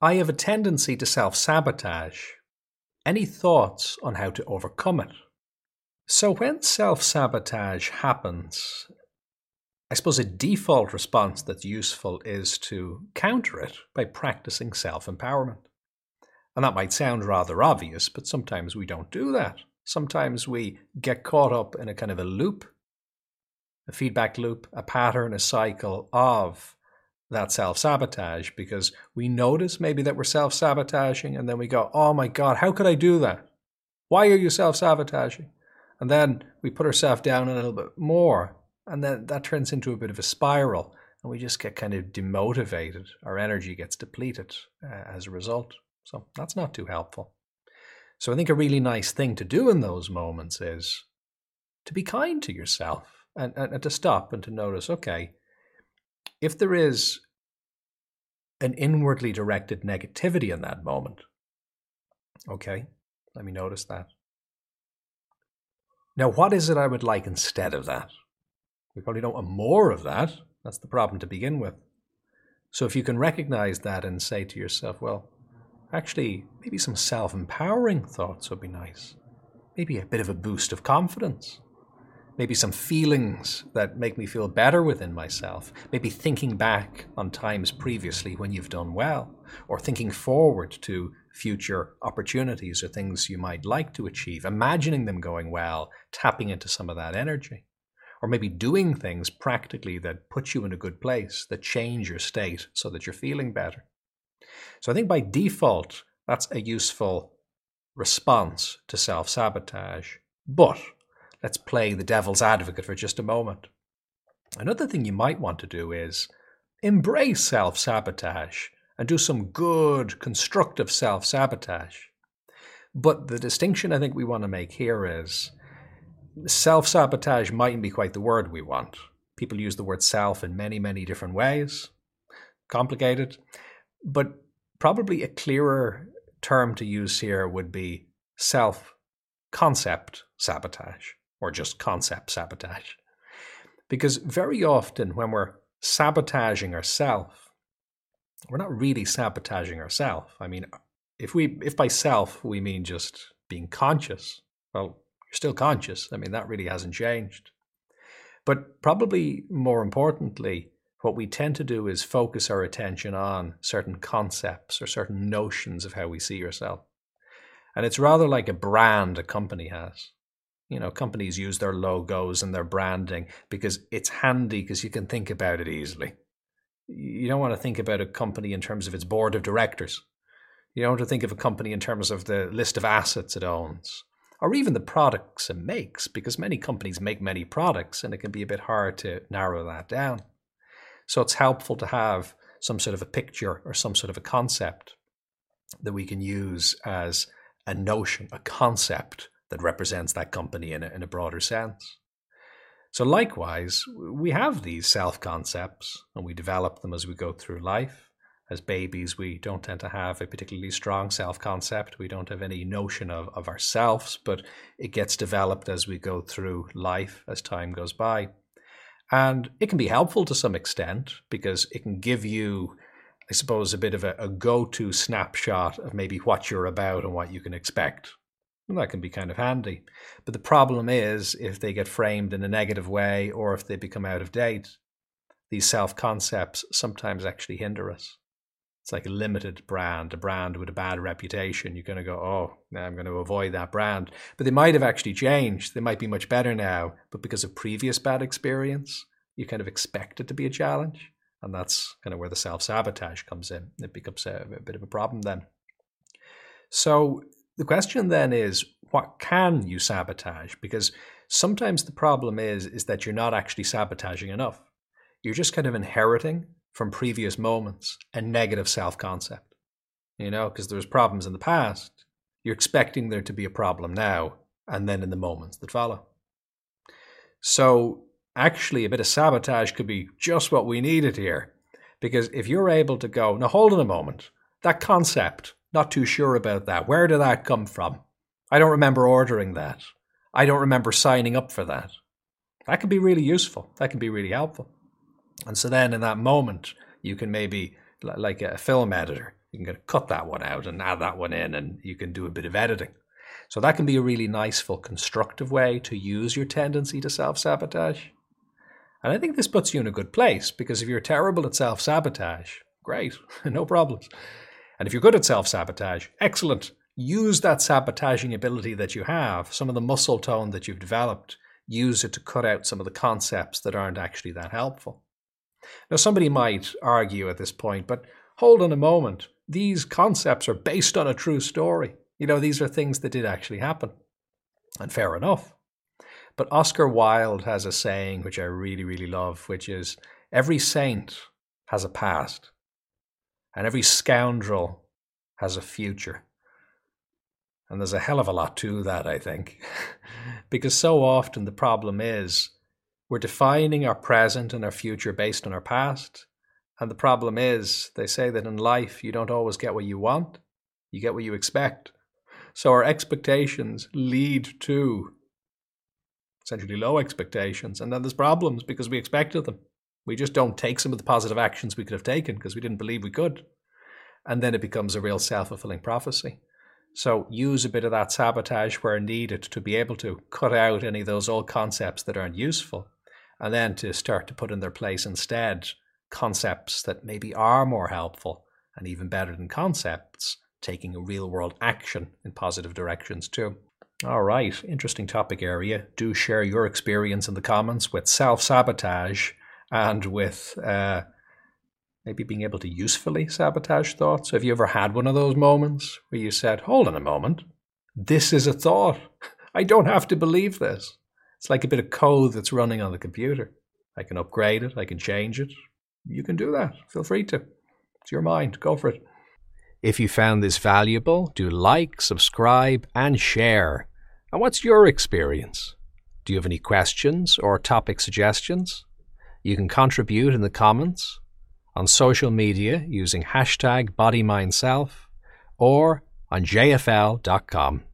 I have a tendency to self sabotage. Any thoughts on how to overcome it? So, when self sabotage happens, I suppose a default response that's useful is to counter it by practicing self empowerment. And that might sound rather obvious, but sometimes we don't do that. Sometimes we get caught up in a kind of a loop, a feedback loop, a pattern, a cycle of that self sabotage because we notice maybe that we're self sabotaging and then we go, oh my God, how could I do that? Why are you self sabotaging? And then we put ourselves down a little bit more and then that turns into a bit of a spiral, and we just get kind of demotivated. Our energy gets depleted uh, as a result. So that's not too helpful. So I think a really nice thing to do in those moments is to be kind to yourself and, and, and to stop and to notice okay, if there is an inwardly directed negativity in that moment, okay, let me notice that. Now, what is it I would like instead of that? We probably don't want more of that. That's the problem to begin with. So if you can recognize that and say to yourself, well, actually, maybe some self empowering thoughts would be nice. Maybe a bit of a boost of confidence. Maybe some feelings that make me feel better within myself. Maybe thinking back on times previously when you've done well, or thinking forward to future opportunities or things you might like to achieve, imagining them going well, tapping into some of that energy or maybe doing things practically that put you in a good place, that change your state so that you're feeling better. So I think by default, that's a useful response to self sabotage. But let's play the devil's advocate for just a moment. Another thing you might want to do is embrace self sabotage and do some good, constructive self sabotage. But the distinction I think we want to make here is self sabotage mightn't be quite the word we want. People use the word self in many, many different ways. Complicated. But probably a clearer term to use here would be self concept sabotage or just concept sabotage. Because very often when we're sabotaging ourselves, we're not really sabotaging ourselves. I mean, if we if by self we mean just being conscious, well, you're still conscious. I mean, that really hasn't changed. But probably more importantly, what we tend to do is focus our attention on certain concepts or certain notions of how we see ourselves. And it's rather like a brand a company has. You know, companies use their logos and their branding because it's handy because you can think about it easily. You don't want to think about a company in terms of its board of directors. You don't want to think of a company in terms of the list of assets it owns or even the products it makes, because many companies make many products and it can be a bit hard to narrow that down. So it's helpful to have some sort of a picture or some sort of a concept that we can use as a notion, a concept that represents that company in a, in a broader sense. So, likewise, we have these self concepts and we develop them as we go through life as babies, we don't tend to have a particularly strong self concept. We don't have any notion of, of ourselves, but it gets developed as we go through life as time goes by. And it can be helpful to some extent because it can give you, I suppose, a bit of a, a go to snapshot of maybe what you're about and what you can expect. That can be kind of handy. But the problem is if they get framed in a negative way or if they become out of date, these self concepts sometimes actually hinder us it's like a limited brand, a brand with a bad reputation. You're going to go, oh, I'm going to avoid that brand. But they might have actually changed. They might be much better now. But because of previous bad experience, you kind of expect it to be a challenge. And that's kind of where the self sabotage comes in. It becomes a, a bit of a problem then. So the question then is, what can you sabotage? Because sometimes the problem is is that you're not actually sabotaging enough. You're just kind of inheriting from previous moments a negative self concept. You know, because there's problems in the past, you're expecting there to be a problem now and then in the moments that follow. So, actually, a bit of sabotage could be just what we needed here. Because if you're able to go, now hold on a moment, that concept, not too sure about that. Where did that come from? I don't remember ordering that. I don't remember signing up for that. That can be really useful. That can be really helpful. And so then in that moment, you can maybe, like a film editor, You can cut that one out and add that one in, and you can do a bit of editing. So that can be a really nice, full, constructive way to use your tendency to self sabotage. And I think this puts you in a good place because if you're terrible at self sabotage, great, no problems. And if you're good at self sabotage, excellent. Use that sabotaging ability that you have, some of the muscle tone that you've developed, use it to cut out some of the concepts that aren't actually that helpful. Now, somebody might argue at this point, but hold on a moment. These concepts are based on a true story. You know, these are things that did actually happen. And fair enough. But Oscar Wilde has a saying which I really, really love, which is every saint has a past, and every scoundrel has a future. And there's a hell of a lot to that, I think. because so often the problem is we're defining our present and our future based on our past. And the problem is, they say that in life, you don't always get what you want, you get what you expect. So our expectations lead to essentially low expectations. And then there's problems because we expected them. We just don't take some of the positive actions we could have taken because we didn't believe we could. And then it becomes a real self fulfilling prophecy. So use a bit of that sabotage where needed to be able to cut out any of those old concepts that aren't useful and then to start to put in their place instead concepts that maybe are more helpful and even better than concepts taking a real world action in positive directions too. All right, interesting topic area. Do share your experience in the comments with self sabotage and with uh, maybe being able to usefully sabotage thoughts. Have you ever had one of those moments where you said, Hold on a moment, this is a thought. I don't have to believe this. It's like a bit of code that's running on the computer. I can upgrade it, I can change it. You can do that. Feel free to. It's your mind. Go for it. If you found this valuable, do like, subscribe, and share. And what's your experience? Do you have any questions or topic suggestions? You can contribute in the comments, on social media using hashtag BodyMindSelf, or on jfl.com.